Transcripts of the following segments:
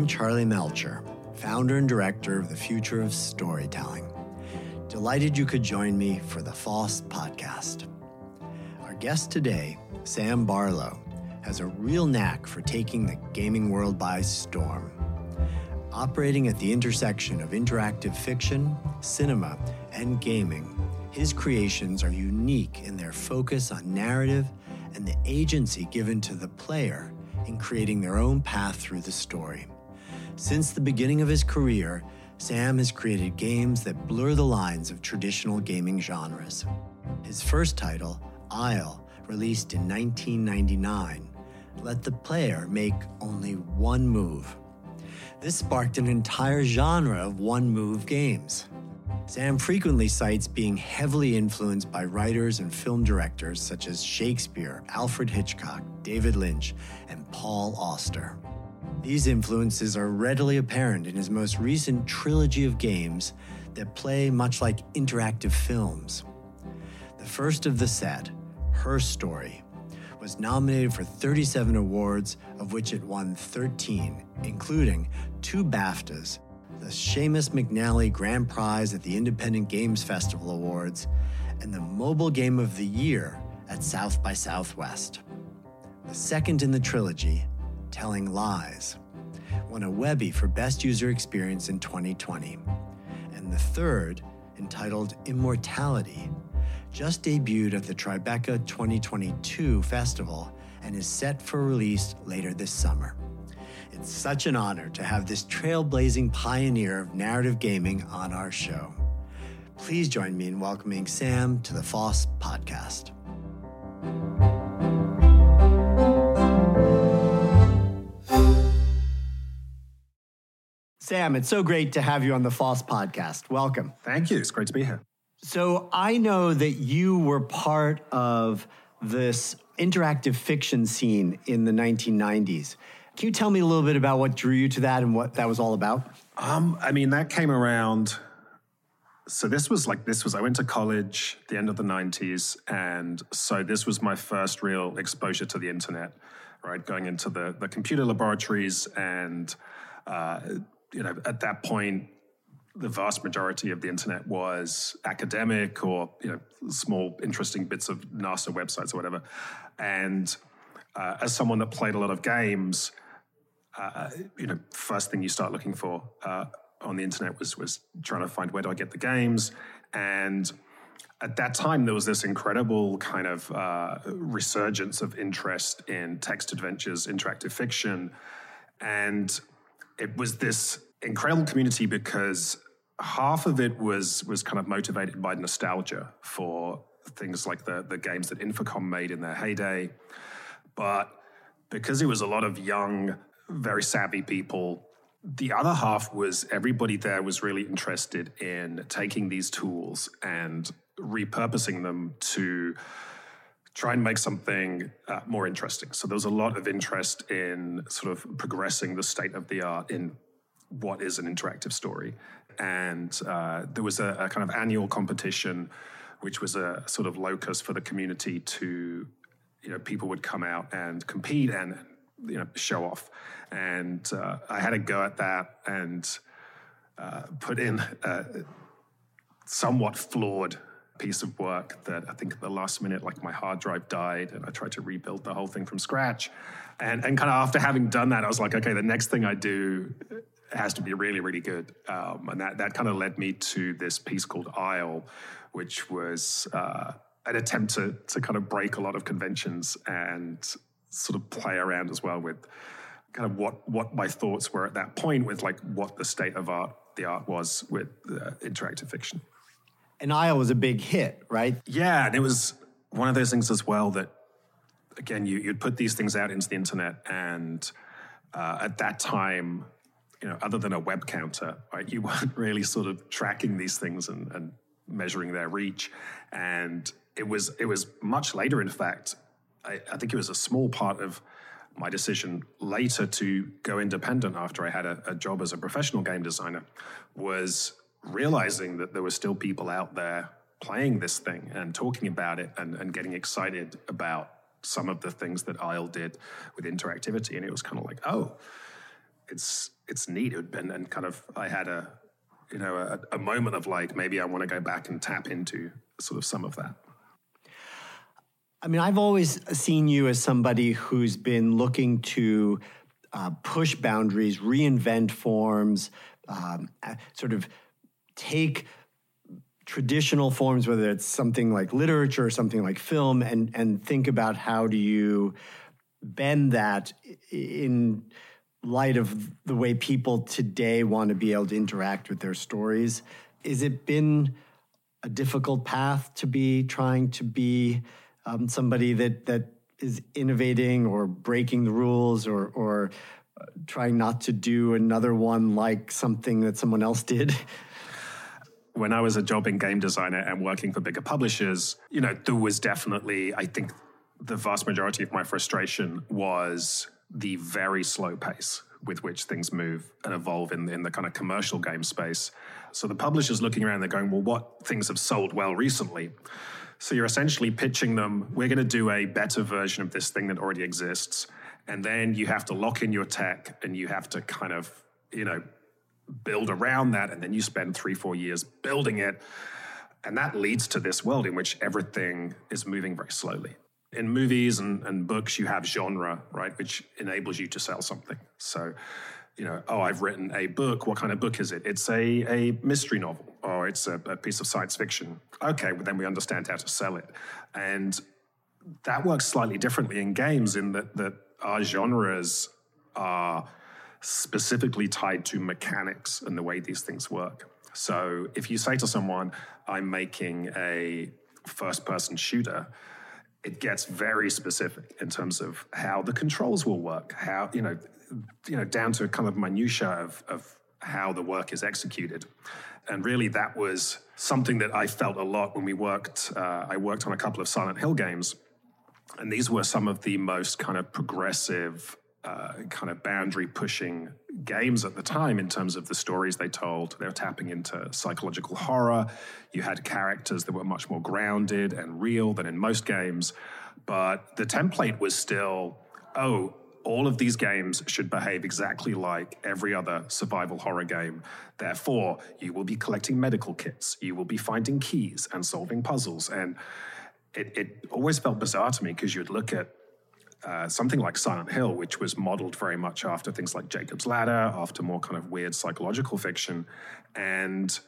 I'm Charlie Melcher, founder and director of the Future of Storytelling. Delighted you could join me for the FoST podcast. Our guest today, Sam Barlow, has a real knack for taking the gaming world by storm. Operating at the intersection of interactive fiction, cinema, and gaming, his creations are unique in their focus on narrative and the agency given to the player in creating their own path through the story. Since the beginning of his career, Sam has created games that blur the lines of traditional gaming genres. His first title, Aisle, released in 1999, let the player make only one move. This sparked an entire genre of one move games. Sam frequently cites being heavily influenced by writers and film directors such as Shakespeare, Alfred Hitchcock, David Lynch, and Paul Auster. These influences are readily apparent in his most recent trilogy of games that play much like interactive films. The first of the set, Her Story, was nominated for 37 awards, of which it won 13, including two BAFTAs the Seamus McNally Grand Prize at the Independent Games Festival Awards, and the Mobile Game of the Year at South by Southwest. The second in the trilogy, Telling Lies, won a Webby for Best User Experience in 2020. And the third, entitled Immortality, just debuted at the Tribeca 2022 festival and is set for release later this summer. It's such an honor to have this trailblazing pioneer of narrative gaming on our show. Please join me in welcoming Sam to the FoST podcast. Sam, it's so great to have you on the FoST podcast. Welcome. Thank you. It's great to be here. So, I know that you were part of this interactive fiction scene in the 1990s. Can you tell me a little bit about what drew you to that and what that was all about? Um, I mean, that came around. So this was like this was I went to college the end of the '90s, and so this was my first real exposure to the internet. Right, going into the the computer laboratories, and uh, you know, at that point, the vast majority of the internet was academic or you know small interesting bits of NASA websites or whatever. And uh, as someone that played a lot of games, uh, you know, first thing you start looking for uh, on the internet was was trying to find where do I get the games, and at that time there was this incredible kind of uh, resurgence of interest in text adventures, interactive fiction, and it was this incredible community because half of it was was kind of motivated by nostalgia for things like the the games that Infocom made in their heyday, but because it was a lot of young very savvy people. The other half was everybody there was really interested in taking these tools and repurposing them to try and make something uh, more interesting. So there was a lot of interest in sort of progressing the state of the art in what is an interactive story. And uh, there was a, a, kind of annual competition, which was a sort of locus for the community to, you know, people would come out and compete and you know show off and uh, i had a go at that and uh, put in somewhat flawed piece of work that i think at the last minute like my hard drive died and i tried to rebuild the whole thing from scratch and, and kind of after having done that i was like okay the next thing i do has to be really really good um, and that, that kind of led me to this piece called Aisle which was uh, an attempt to, to kind of break a lot of conventions and sort of play around as well with kind of what what my thoughts were at that point with like what the state of art the art was with uh, interactive fiction. And Aisle was a big hit, right? Yeah, and it was one of those things as well that again you you'd put these things out into the internet and uh, at that time you know other than a web counter right you weren't really sort of tracking these things and, and measuring their reach and it was it was much later in fact I, I, think it was a small part of my decision later to go independent after I had a, a job as a professional game designer was realizing that there were still people out there playing this thing and talking about it and, and getting excited about some of the things that Aisle did with interactivity. And it was kind of like, oh, it's it's needed, and, and kind of I had a you know a, a moment of like maybe I want to go back and tap into sort of some of that. I mean, I've always seen you as somebody who's been looking to uh, push boundaries, reinvent forms, um, sort of take traditional forms, whether it's something like literature or something like film, and and think about how do you bend that in light of the way people today want to be able to interact with their stories. Is it been a difficult path to be trying to be um, somebody that that is innovating or breaking the rules or or uh, trying not to do another one like something that someone else did? When I was a jobbing game designer and working for bigger publishers, you know, there was definitely, I think, the vast majority of my frustration was the very slow pace with which things move and evolve in, in the kind of commercial game space. So the publisher's looking around, they're going, well, what things have sold well recently? So you're essentially pitching them, we're going to do a better version of this thing that already exists. And then you have to lock in your tech and you have to kind of, you know, build around that. And then you spend three, four years building it. And that leads to this world in which everything is moving very slowly. In movies and, and books, you have genre, right, which enables you to sell something. So you know, oh, I've written a book. What kind of book is it? It's a, a mystery novel or it's a, a piece of science fiction. Okay, well, then we understand how to sell it. And that works slightly differently in games in that, that our genres are specifically tied to mechanics and the way these things work. So if you say to someone, I'm making a first person shooter, it gets very specific in terms of how the controls will work, how, you know, you know, down to kind of minutia of, of how the work is executed. And really, that was something that I felt a lot when we worked. Uh, I worked on a couple of Silent Hill games, and these were some of the most kind of progressive, uh, kind of boundary pushing games at the time in terms of the stories they told. They were tapping into psychological horror. You had characters that were much more grounded and real than in most games. But the template was still, oh, all of these games should behave exactly like every other survival horror game. Therefore, you will be collecting medical kits, you will be finding keys and solving puzzles. And it, it always felt bizarre to me because you'd look at uh, something like Silent Hill, which was modeled very much after things like Jacob's Ladder, after more kind of weird psychological fiction. And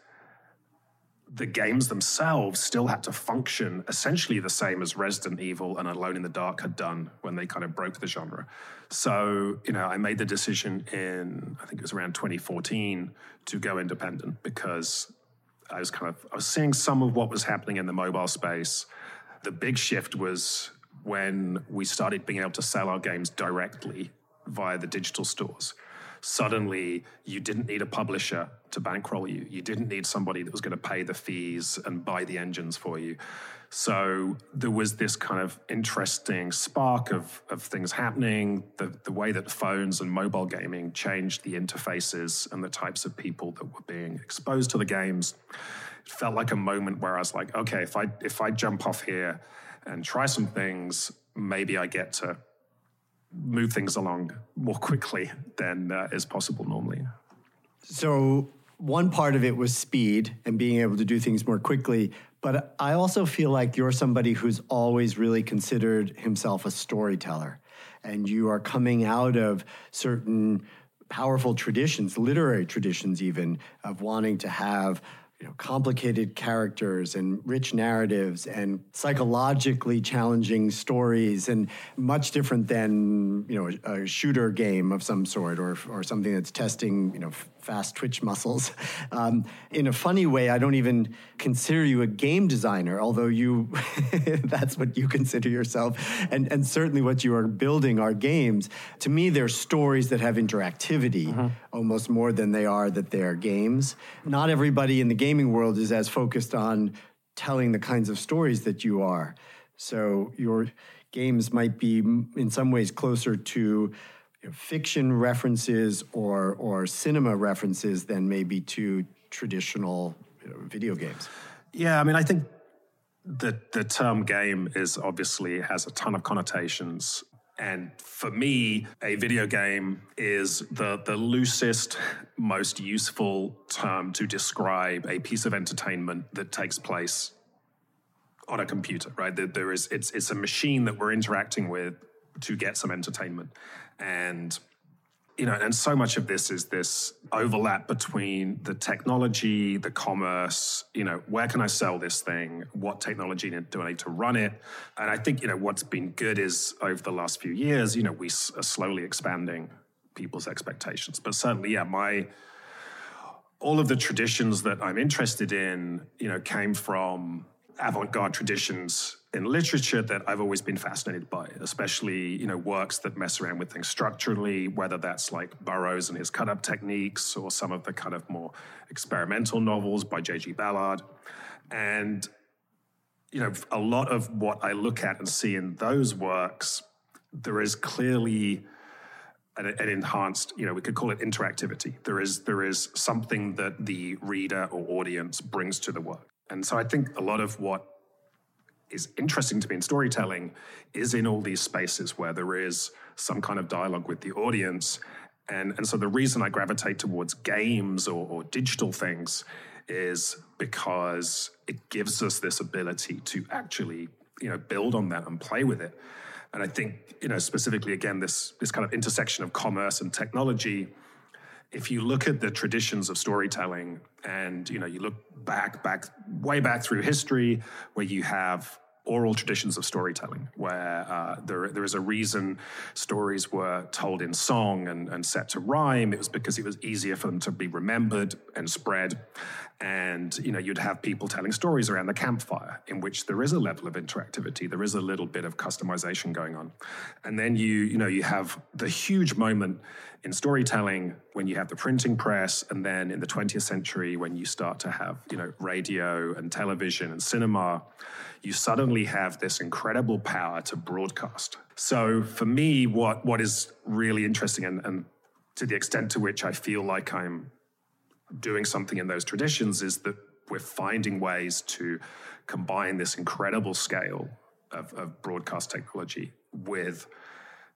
the games themselves still had to function essentially the same as Resident Evil and Alone in the Dark had done when they kind of broke the genre. So, you know, I made the decision in, I think it was around 2014 to go independent because I was kind of, I was seeing some of what was happening in the mobile space. The big shift was when we started being able to sell our games directly via the digital stores suddenly you didn't need a publisher to bankroll you. You didn't need somebody that was going to pay the fees and buy the engines for you. So there was this kind of interesting spark of, of things happening, the, the way that phones and mobile gaming changed the interfaces and the types of people that were being exposed to the games. It felt like a moment where I was like, okay, if I if I jump off here and try some things, maybe I get to move things along more quickly than uh, is possible normally. So, one part of it was speed and being able to do things more quickly. But I also feel like you're somebody who's always really considered himself a storyteller. And you are coming out of certain powerful traditions, literary traditions, even, of wanting to have you know, complicated characters and rich narratives and psychologically challenging stories and much different than you know a, a shooter game of some sort or, or something that's testing you know fast twitch muscles. Um, in a funny way, I don't even consider you a game designer, although you that's what you consider yourself, and, and certainly what you are building are games. To me, they're stories that have interactivity mm-hmm. almost more than they are that they are games. Not everybody in the gaming world is as focused on telling the kinds of stories that you are. So your games might be in some ways closer to fiction references or or cinema references than maybe to traditional you know, video games. Yeah, I mean, I think the the term game is obviously has a ton of connotations. And for me, a video game is the, the loosest, most useful term to describe a piece of entertainment that takes place on a computer, right? There, there is it's it's a machine that we're interacting with to get some entertainment. And you know, and so much of this is this overlap between the technology, the commerce, you know, where can I sell this thing? What technology do I need to run it? And I think, you know, what's been good is over the last few years, you know, we are slowly expanding people's expectations. But certainly, yeah, my, all of the traditions that I'm interested in, you know, came from avant-garde traditions in literature that I've always been fascinated by, especially you know works that mess around with things structurally, whether that's like Burroughs and his cut-up techniques, or some of the kind of more experimental novels by J.G. Ballard, and you know a lot of what I look at and see in those works, there is clearly an, an, enhanced, you know, we could call it interactivity. There is there is something that the reader or audience brings to the work. And so I think a lot of what is interesting to me in storytelling is in all these spaces where there is some kind of dialogue with the audience. And, and so the reason I gravitate towards games or, or digital things is because it gives us this ability to actually you know build on that and play with it and i think you know specifically again this this kind of intersection of commerce and technology if you look at the traditions of storytelling and you know you look back back way back through history where you have oral traditions of storytelling, where uh, there, there is a reason stories were told in song and, and set to rhyme. It was because it was easier for them to be remembered and spread. And you know, you'd have people telling stories around the campfire, in which there is a level of interactivity, there is a little bit of customization going on. And then you, you know, you have the huge moment in storytelling when you have the printing press, and then in the 20th century when you start to have, you know, radio and television and cinema you suddenly have this incredible power to broadcast. So for me, what, what is really interesting and, and to the extent to which I feel like I'm doing something in those traditions is that we're finding ways to combine this incredible scale of, of broadcast technology with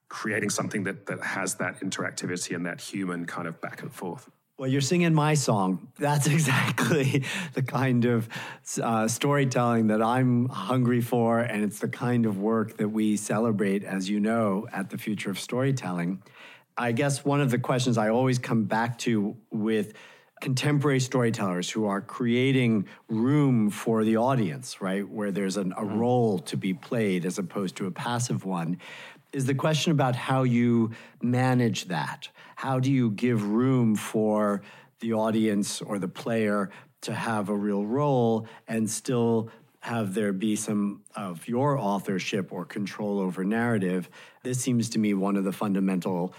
creating something that, that has that interactivity and that human kind of back and forth. Well, you're singing my song. That's exactly the kind of uh, storytelling that I'm hungry for, and it's the kind of work that we celebrate, as you know, at the Future of Storytelling. I guess one of the questions I always come back to with contemporary storytellers who are creating room for the audience, right, where there's an, a mm-hmm. role to be played as opposed to a passive one, is the question about how you manage that. How do you give room for the audience or the player to have a real role and still have there be some of your authorship or control over narrative? This seems to me one of the fundamental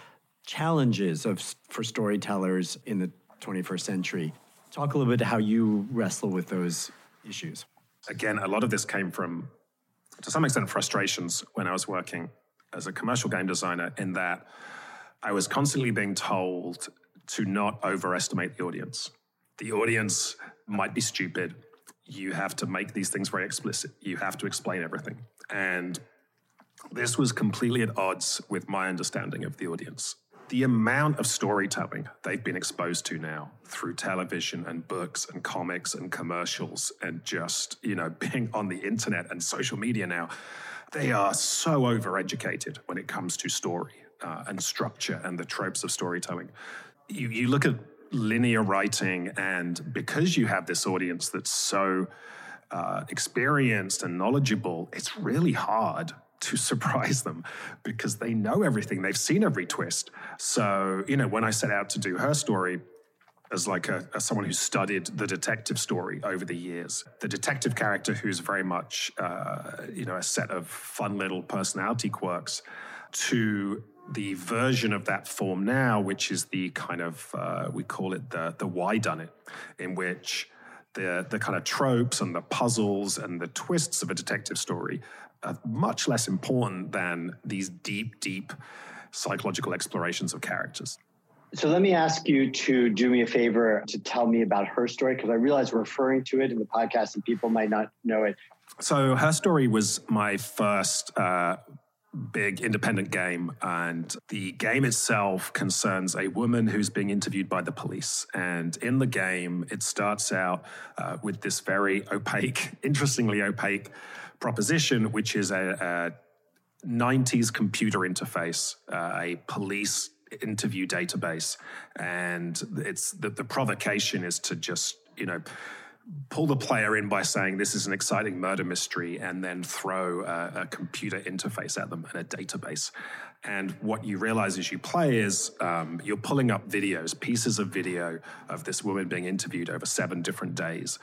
challenges of for storytellers in the 21st century. Talk a little bit how you wrestle with those issues. Again a lot of this came from to some extent frustrations when i was working as a commercial game designer in that I was constantly being told to not overestimate the audience. The audience might be stupid. You have to make these things very explicit. You have to explain everything. And this was completely at odds with my understanding of the audience. The amount of storytelling they've been exposed to now through television and books and comics and commercials and just, you know, being on the internet and social media now, they are so overeducated when it comes to story uh, and structure and the tropes of storytelling. You, you look at linear writing, and because you have this audience that's so uh, experienced and knowledgeable, it's really hard to surprise them because they know everything. They've seen every twist. So, you know, when I set out to do her story, as like a, someone who studied the detective story over the years, the detective character who's very much, uh, you know, a set of fun little personality quirks, to the version of that form now, which is the kind of uh, we call it the the why done it, in which the the kind of tropes and the puzzles and the twists of a detective story are much less important than these deep, deep psychological explorations of characters. So let me ask you to do me a favor to tell me about her story because I realize we're referring to it in the podcast and people might not know it. So her story was my first uh, big independent game. And the game itself concerns a woman who's being interviewed by the police. And in the game, it starts out uh, with this very opaque, interestingly opaque proposition, which is a, a 90s computer interface, uh, a police interview database. And it's the, the provocation is to just, you know, pull the player in by saying this is an exciting murder mystery and then throw a, a, computer interface at them and a database. And what you realize as you play is um, you're pulling up videos, pieces of video of this woman being interviewed over seven different days.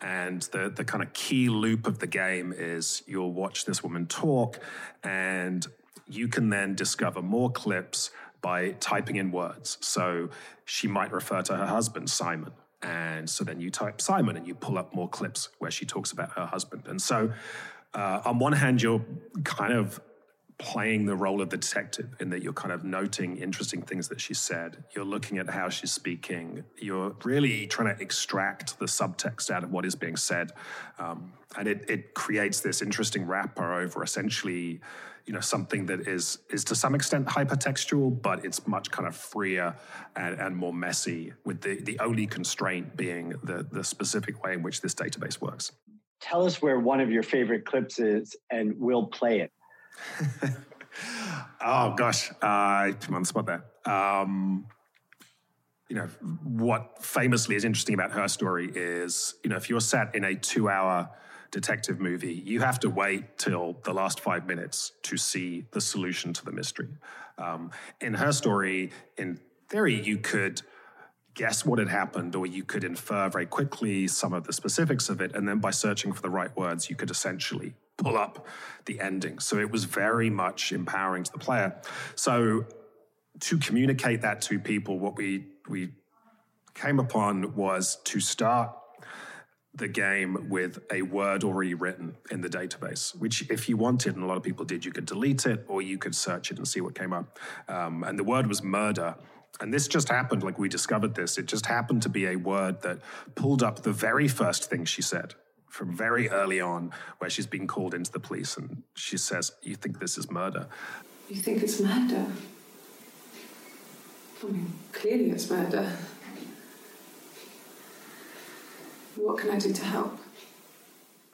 And the, the kind of key loop of the game is you'll watch this woman talk, and you can then discover more clips by typing in words. So she might refer to her husband, Simon, and so then you type Simon and you pull up more clips where she talks about her husband. And so, uh, on one hand, you're kind of playing the role of the detective in that you're kind of noting interesting things that she said. You're looking at how she's speaking. You're really trying to extract the subtext out of what is being said. Um, and it, it creates this interesting wrapper over essentially you know something that is is to some extent hypertextual, but it's much kind of freer and, and more messy. With the the only constraint being the the specific way in which this database works. Tell us where one of your favorite clips is, and we'll play it. oh gosh, uh, put on the spot there. Um, you know what famously is interesting about her story is you know if you're sat in a two-hour detective movie, you have to wait till the last five minutes to see the solution to the mystery. Um, in her story, in theory, you could guess what had happened, or you could infer very quickly some of the specifics of it. And then by searching for the right words, you could essentially pull up the ending. So it was very much empowering to the player. So to communicate that to people, what we, we came upon was to start the game with a word already written in the database, which, if you wanted, and a lot of people did, you could delete it or you could search it and see what came up. Um, and the word was murder. And this just happened, like we discovered this. It just happened to be a word that pulled up the very first thing she said from very early on, where she's been called into the police and she says, You think this is murder? You think it's murder? I mean, clearly it's murder. What can I do to help?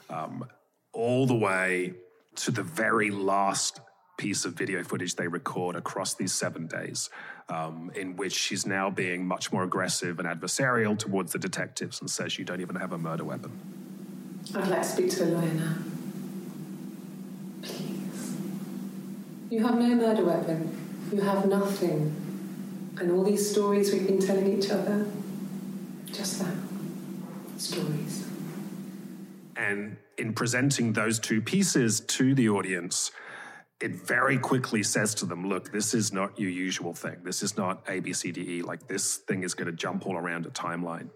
Um, all the way to the very last piece of video footage they record across these seven days, um, in which she's now being much more aggressive and adversarial towards the detectives and says, You don't even have a murder weapon. I'd like to speak to a lawyer now. Please. You have no murder weapon. You have nothing. And all these stories we've been telling each other, just that stories. And in presenting those two pieces to the audience, it very quickly says to them, look, this is not your usual thing. This is not A, B, C, D, E. Like this thing is going to jump all around a timeline.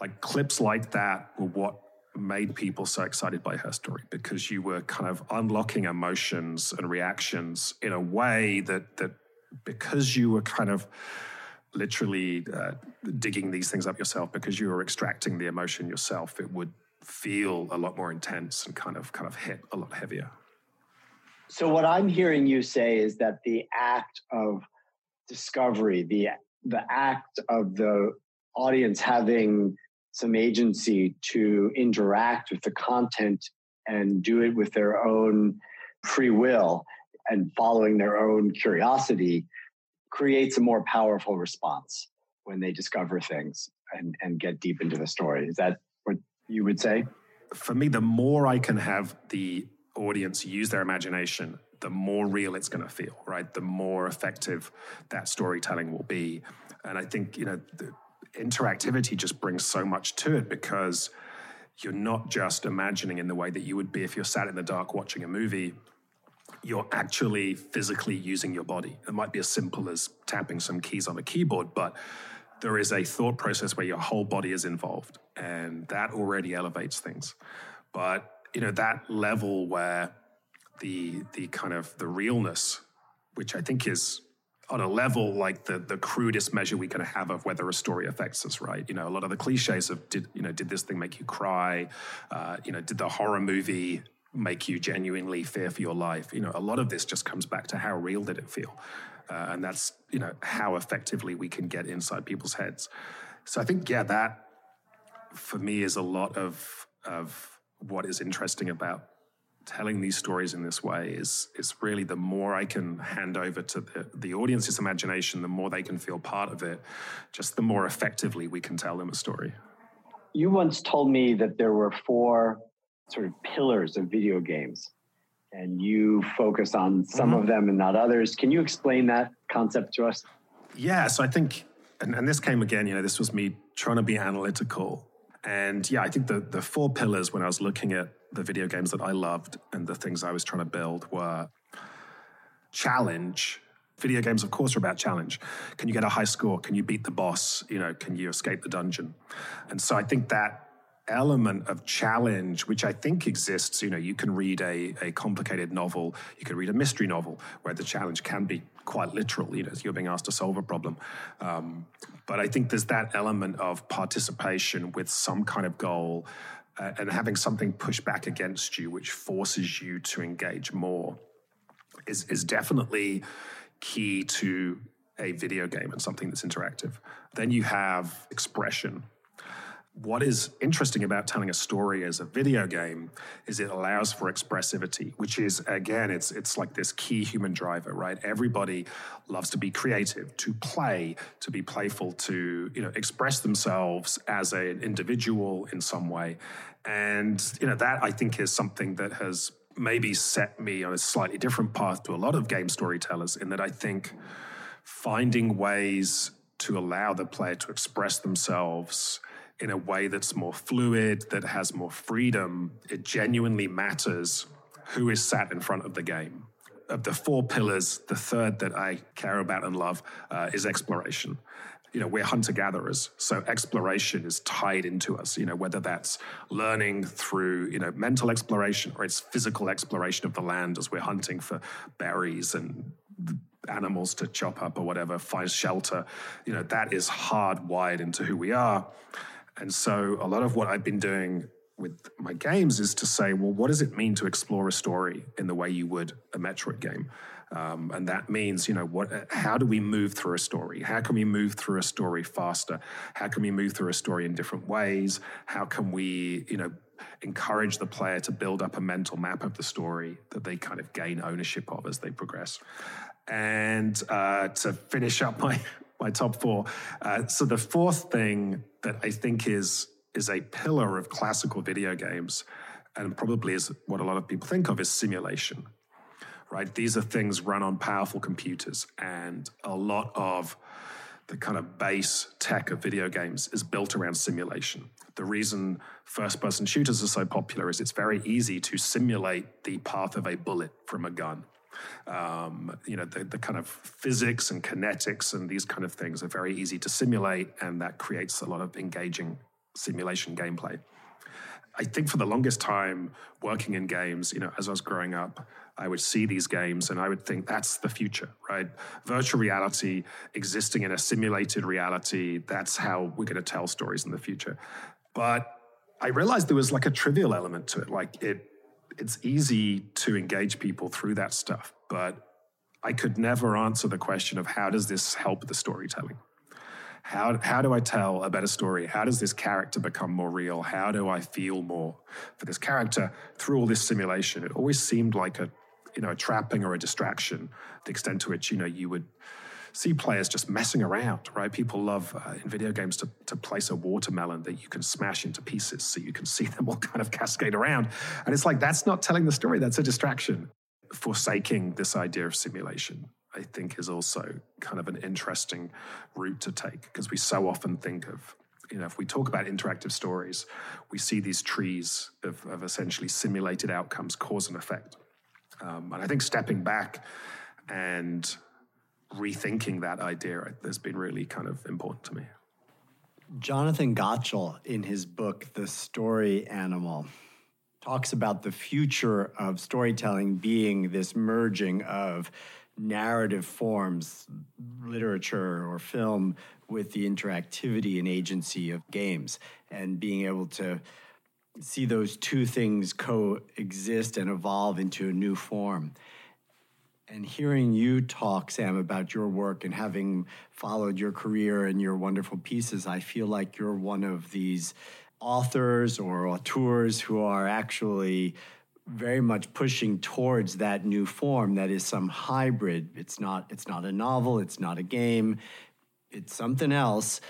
Like clips like that were what made people so excited by her story because you were kind of unlocking emotions and reactions in a way that that because you were kind of literally uh, digging these things up yourself because you were extracting the emotion yourself, it would feel a lot more intense and kind of kind of hit a lot heavier. So what I'm hearing you say is that the act of discovery, the the act of the audience having some agency to interact with the content and do it with their own free will and following their own curiosity creates a more powerful response when they discover things and, and get deep into the story. Is that what you would say? For me, the more I can have the audience use their imagination, the more real it's going to feel, right? The more effective that storytelling will be. And I think, you know, the interactivity just brings so much to it because you're not just imagining in the way that you would be if you're sat in the dark watching a movie you're actually physically using your body. It might be as simple as tapping some keys on a keyboard, but there is a thought process where your whole body is involved, and that already elevates things. But you know that level where the the kind of the realness, which I think is on a level like the the crudest measure we can have of whether a story affects us, right? You know, a lot of the cliches of did you know did this thing make you cry? Uh, you know, did the horror movie make you genuinely fear for your life. You know, a lot of this just comes back to how real did it feel, uh, and that's you know how effectively we can get inside people's heads. So I think yeah, that for me is a lot of of what is interesting about telling these stories in this way is is really the more I can hand over to the, the audience's imagination, the more they can feel part of it, just the more effectively we can tell them a story. You once told me that there were four sort of pillars of video games, and you focus on some mm-hmm. of them and not others. Can you explain that concept to us? Yeah, so I think, and, and this came again, you know, this was me trying to be analytical. And yeah, I think the, the four pillars when I was looking at the video games that I loved and the things I was trying to build were challenge. Video games, of course, are about challenge. Can you get a high score? Can you beat the boss? You know, can you escape the dungeon? And so I think that element of challenge, which I think exists. You know, you can read a, a complicated novel, you can read a mystery novel where the challenge can be quite literal, you know, you're being asked to solve a problem. Um, but I think there's that element of participation with some kind of goal uh, and having something push back against you, which forces you to engage more, is, is definitely key to a video game and something that's interactive. Then you have expression, what is interesting about telling a story as a video game is it allows for expressivity which is again it's it's like this key human driver right? Everybody loves to be creative to play to be playful to you know express themselves as an individual in some way. And you know that i think is something that has maybe set me on a slightly different path to a lot of game storytellers in that i think finding ways to allow the player to express themselves in a way that's more fluid, that has more freedom, it genuinely matters who is sat in front of the game. Of the four pillars, the third that I care about and love uh, is exploration. You know, we're hunter gatherers, so exploration is tied into us, you know, whether that's learning through, you know, mental exploration or it's physical exploration of the land as we're hunting for berries and animals to chop up or whatever, find shelter. You know, that is hardwired into who we are. And so a lot of what I've been doing with my games is to say, well, what does it mean to explore a story in the way you would a Metroid game? Um, and that means, you know, what? How do we move through a story? How can we move through a story faster? How can we move through a story in different ways? How can we, you know, encourage the player to build up a mental map of the story that they kind of gain ownership of as they progress? And uh, to finish up my my top four. Uh, so the fourth thing that I think is is a pillar of classical video games, and probably is what a lot of people think of is simulation. Right? These are things run on powerful computers, and a lot of the kind of base tech of video games is built around simulation. The reason first person shooters are so popular is it's very easy to simulate the path of a bullet from a gun um, you know, the, the kind of physics and kinetics and these kind of things are very easy to simulate, and that creates a lot of engaging simulation gameplay. I think for the longest time working in games, you know, as I was growing up, I would see these games and I would think that's the future, right? Virtual reality existing in a simulated reality, that's how we're going to tell stories in the future. But I realized there was like a trivial element to it. Like it it's easy to engage people through that stuff, but I could never answer the question of how does this help the storytelling? How, how do I tell a better story? How does this character become more real? How do I feel more for this character through all this simulation? It always seemed like a, you know, a trapping or a distraction, the extent to which, you know, you would see players just messing around, right? People love uh, in video games to, to place a watermelon that you can smash into pieces so you can see them all kind of cascade around. And it's like, that's not telling the story, that's a distraction. Forsaking this idea of simulation, I think, is also kind of an interesting route to take because we so often think of you know, if we talk about interactive stories, we see these trees of, of essentially simulated outcomes, cause and effect. Um, and I think stepping back and rethinking that idea has been really kind of important to me. Jonathan Gottschall, in his book, The Story Animal, talks about the future of storytelling being this merging of narrative forms, literature or film, with the interactivity and agency of games, and being able to see those two things coexist and evolve into a new form. And hearing you talk, Sam, about your work and having followed your career and your wonderful pieces, I feel like you're one of these authors or auteurs who are actually very much pushing towards that new form that is some hybrid. It's not it's not a novel, it's not a game, it's something else.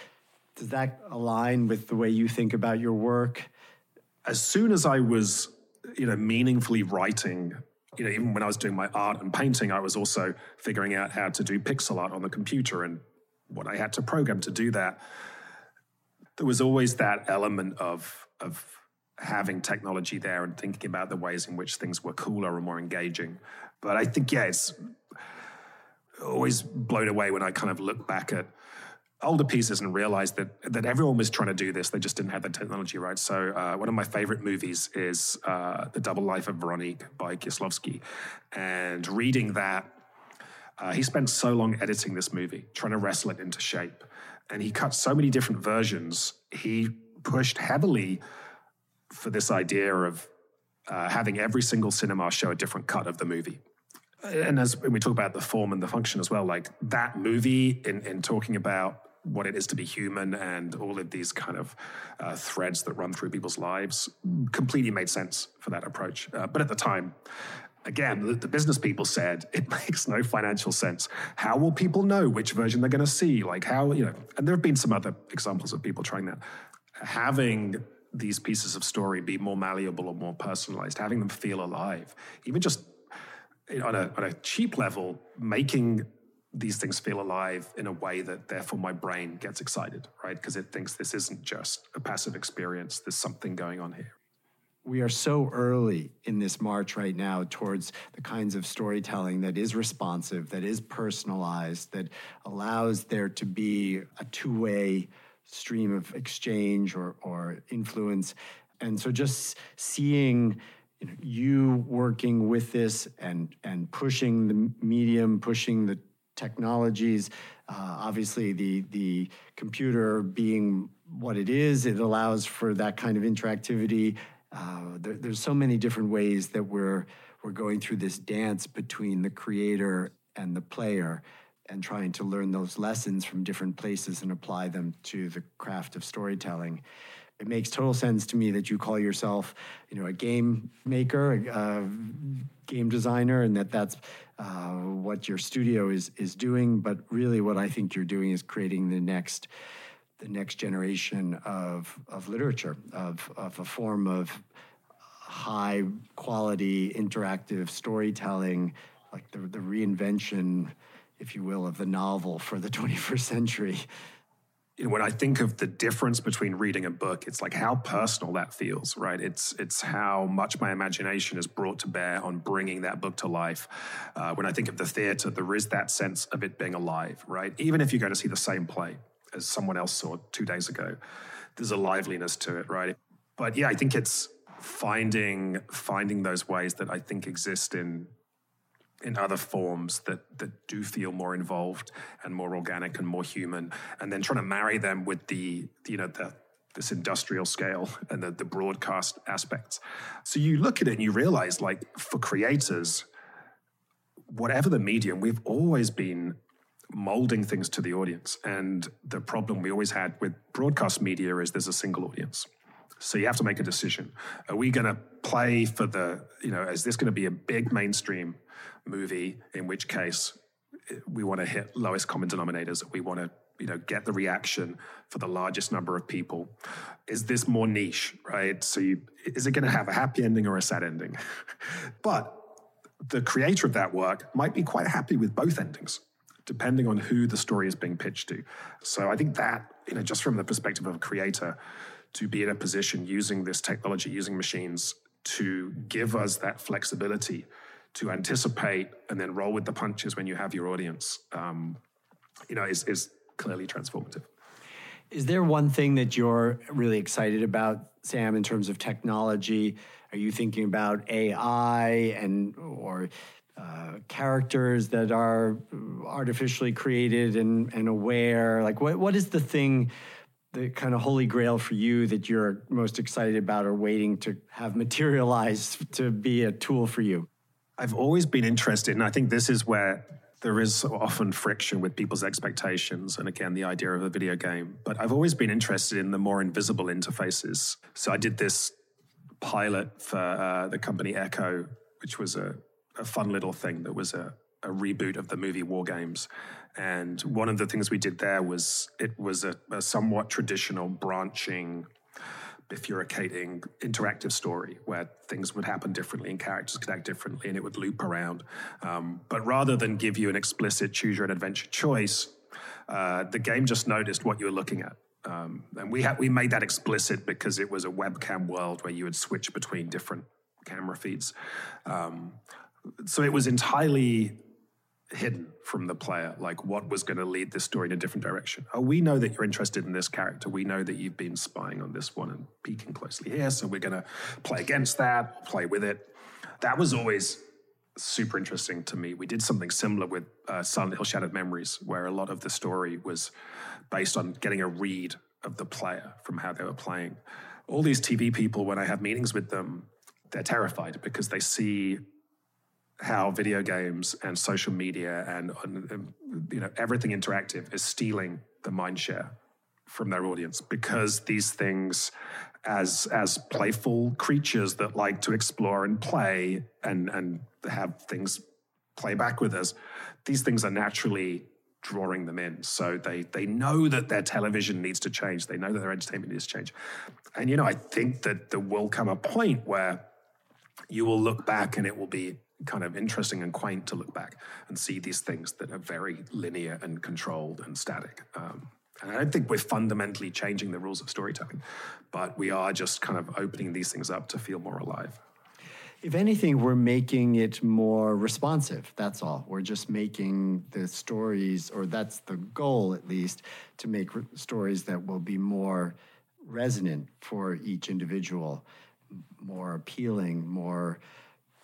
Does that align with the way you think about your work? As soon as I was, you know, meaningfully writing, you know, even when I was doing my art and painting, I was also figuring out how to do pixel art on the computer and what I had to program to do that. There was always that element of of having technology there and thinking about the ways in which things were cooler and more engaging. But I think, yeah, it's always blown away when I kind of look back at older pieces and realized that that everyone was trying to do this. They just didn't have the technology right. So uh, one of my favorite movies is uh, The Double Life of Veronique by Kieslowski, and reading that. Uh, he spent so long editing this movie, trying to wrestle it into shape. And he cut so many different versions. He pushed heavily for this idea of uh, having every single cinema show a different cut of the movie. And as we talk about the form and the function as well, like that movie in, in talking about what it is to be human and all of these kind of uh, threads that run through people's lives completely made sense for that approach. Uh, but at the time, again, the, the, business people said it makes no financial sense. How will people know which version they're going to see? Like, how, you know, and there have been some other examples of people trying that. Having these pieces of story be more malleable or more personalized, having them feel alive, even just on a, on a cheap level, making these things feel alive in a way that therefore my brain gets excited, right? Because it thinks this isn't just a passive experience, there's something going on here. We are so early in this march right now towards the kinds of storytelling that is responsive, that is personalized, that allows there to be a two way stream of exchange or, or influence. And so just seeing you, know, you working with this and, and pushing the medium, pushing the technologies, uh, obviously the, the computer being what it is, it allows for that kind of interactivity. Uh, there, there's so many different ways that we're, we're going through this dance between the creator and the player and trying to learn those lessons from different places and apply them to the craft of storytelling. It makes total sense to me that you call yourself, you know, a game maker, a, game designer, and that that's uh, what your studio is is doing. But really, what I think you're doing is creating the next the next generation of of literature, of of a form of high quality interactive storytelling, like the the reinvention if you will, of the novel for the 21st century. When I think of the difference between reading a book, it's like how personal that feels, right? It's it's how much my imagination is brought to bear on bringing that book to life. Uh, when I think of the theater, there is that sense of it being alive, right? Even if you're going to see the same play as someone else saw two days ago, there's a liveliness to it, right? But yeah, I think it's finding finding those ways that I think exist in in other forms that that do feel more involved and more organic and more human, and then trying to marry them with the you know the this industrial scale and the, the broadcast aspects. So you look at it and you realize, like, for creators, whatever the medium, we've always been molding things to the audience. And the problem we always had with broadcast media is there's a single audience. So you have to make a decision. Are we going to play for the, you know, is this going to be a big mainstream movie, in which case eh, we want to hit lowest common denominators. We want to you know get the reaction for the largest number of people is this more niche right so you, is it going to have a happy ending or a sad ending but the creator of that work might be quite happy with both endings depending on who the story is being pitched to so i think that you know just from the perspective of a creator to be in a position using this technology using machines to give us that flexibility to anticipate and then roll with the punches when you have your audience, um, you know, is, is clearly transformative. Is there one thing that you're really excited about, Sam, in terms of technology? Are you thinking about AI and or uh, characters that are artificially created and, and aware? Like, what, what is the thing the kind of holy grail for you that you're most excited about or waiting to have materialized to be a tool for you? I've always been interested, and I think this is where there is often friction with people's expectations and again the idea of a video game but i've always been interested in the more invisible interfaces so i did this pilot for uh, the company Eko which was a, a fun little thing that was a, a, reboot of the movie war games and one of the things we did there was it was a, a somewhat traditional branching bifurcating interactive story where things would happen differently and characters could act differently and it would loop around. Um, but rather than give you an explicit choose your own adventure choice, uh, the game just noticed what you were looking at. Um, and we, ha- we made that explicit because it was a webcam world where you would switch between different camera feeds. Um, so it was entirely hidden from the player, like what was going to lead this story in a different direction. Oh, we know that you're interested in this character. We know that you've been spying on this one and peeking closely here. So we're going to play against that, play with it. That was always super interesting to me. We did something similar with uh, Silent Hill Shattered Memories, where a lot of the story was based on getting a read of the player from how they were playing. All these TV people, when I have meetings with them, they're terrified because they see how video games and social media and, and, you know everything interactive is stealing the mind share from their audience because these things as as playful creatures that like to explore and play and and have things play back with us these things are naturally drawing them in. So they they know that their television needs to change. They know that their entertainment needs to change. And you know i think that there will come a point where you will look back and it will be kind of interesting and quaint to look back and see these things that are very linear and controlled and static. Um, and I don't think we're fundamentally changing the rules of storytelling, but we are just kind of opening these things up to feel more alive. If anything, we're making it more responsive. That's all. We're just making the stories, or that's the goal at least, to make re- stories that will be more resonant for each individual, more appealing, more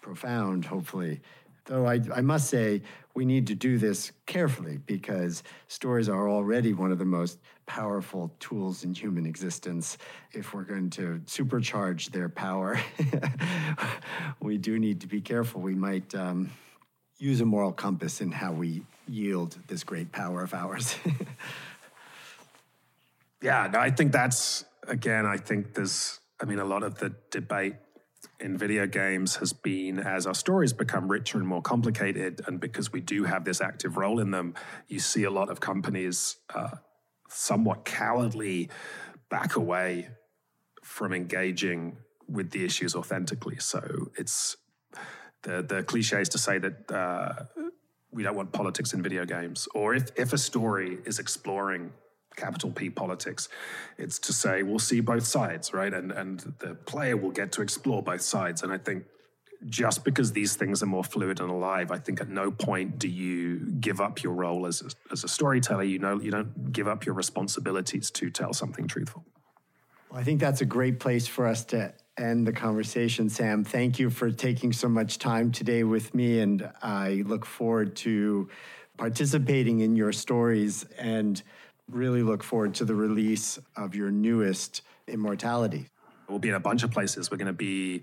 profound, hopefully. Though I, I must say, we need to do this carefully because stories are already one of the most powerful tools in human existence. If we're going to supercharge their power, we do need to be careful. We might um, use a moral compass in how we yield this great power of ours. yeah, no, I think that's, again, I think there's, I mean, a lot of the debate in video games has been as our stories become richer and more complicated, and because we do have this active role in them, you see a lot of companies uh, somewhat cowardly back away from engaging with the issues authentically. So it's the the cliche is to say that uh, we don't want politics in video games, or if if a story is exploring capital P politics. It's to say we'll see both sides, right? And and the player will get to explore both sides. And I think just because these things are more fluid and alive, I think at no point do you give up your role as a, as a storyteller. You know, you don't give up your responsibilities to tell something truthful. Well, I think that's a great place for us to end the conversation, Sam. Thank you for taking so much time today with me, and I look forward to participating in your stories and really look forward to the release of your newest Immortality. We'll be in a bunch of places. We're going to be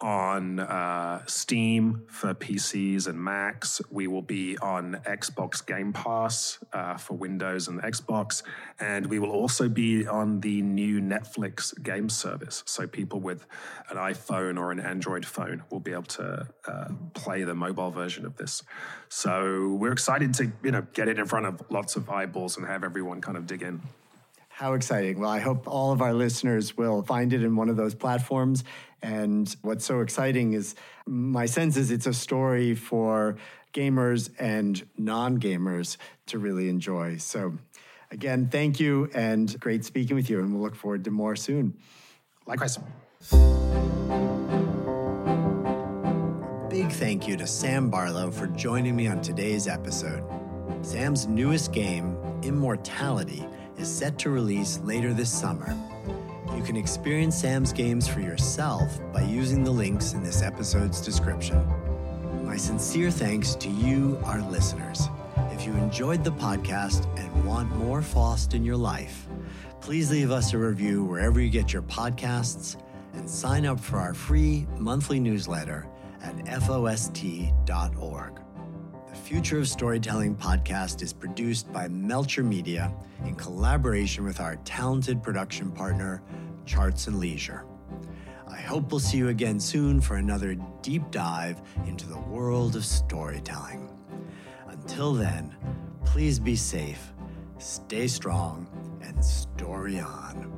on uh, Steam for PCs and Macs. We will be on Xbox Game Pass uh, for Windows and Xbox. And we will also be on the new Netflix game service. So people with an iPhone or an Android phone will be able to uh, play the mobile version of this. So we're excited to you know get it in front of lots of eyeballs and have everyone kind of dig in. How exciting. Well, I hope all of our listeners will find it in one of those platforms. And what's so exciting is my sense is it's a story for gamers and non gamers to really enjoy. So, again, thank you and great speaking with you. And we'll look forward to more soon. Likewise. Big thank you to Sam Barlow for joining me on today's episode. Sam's newest game, Immortality, is set to release later this summer. You can experience Sam's games for yourself by using the links in this episode's description. My sincere thanks to you, our listeners. If you enjoyed the podcast and want more FoST in your life, Please leave us a review wherever you get your podcasts and sign up for our free monthly newsletter at FOST.org. Future of Storytelling podcast is produced by Melcher Media in collaboration with our talented production partner, Charts and Leisure. I hope we'll see you again soon for another deep dive into the world of storytelling. Until then, please be safe, stay strong, and story on.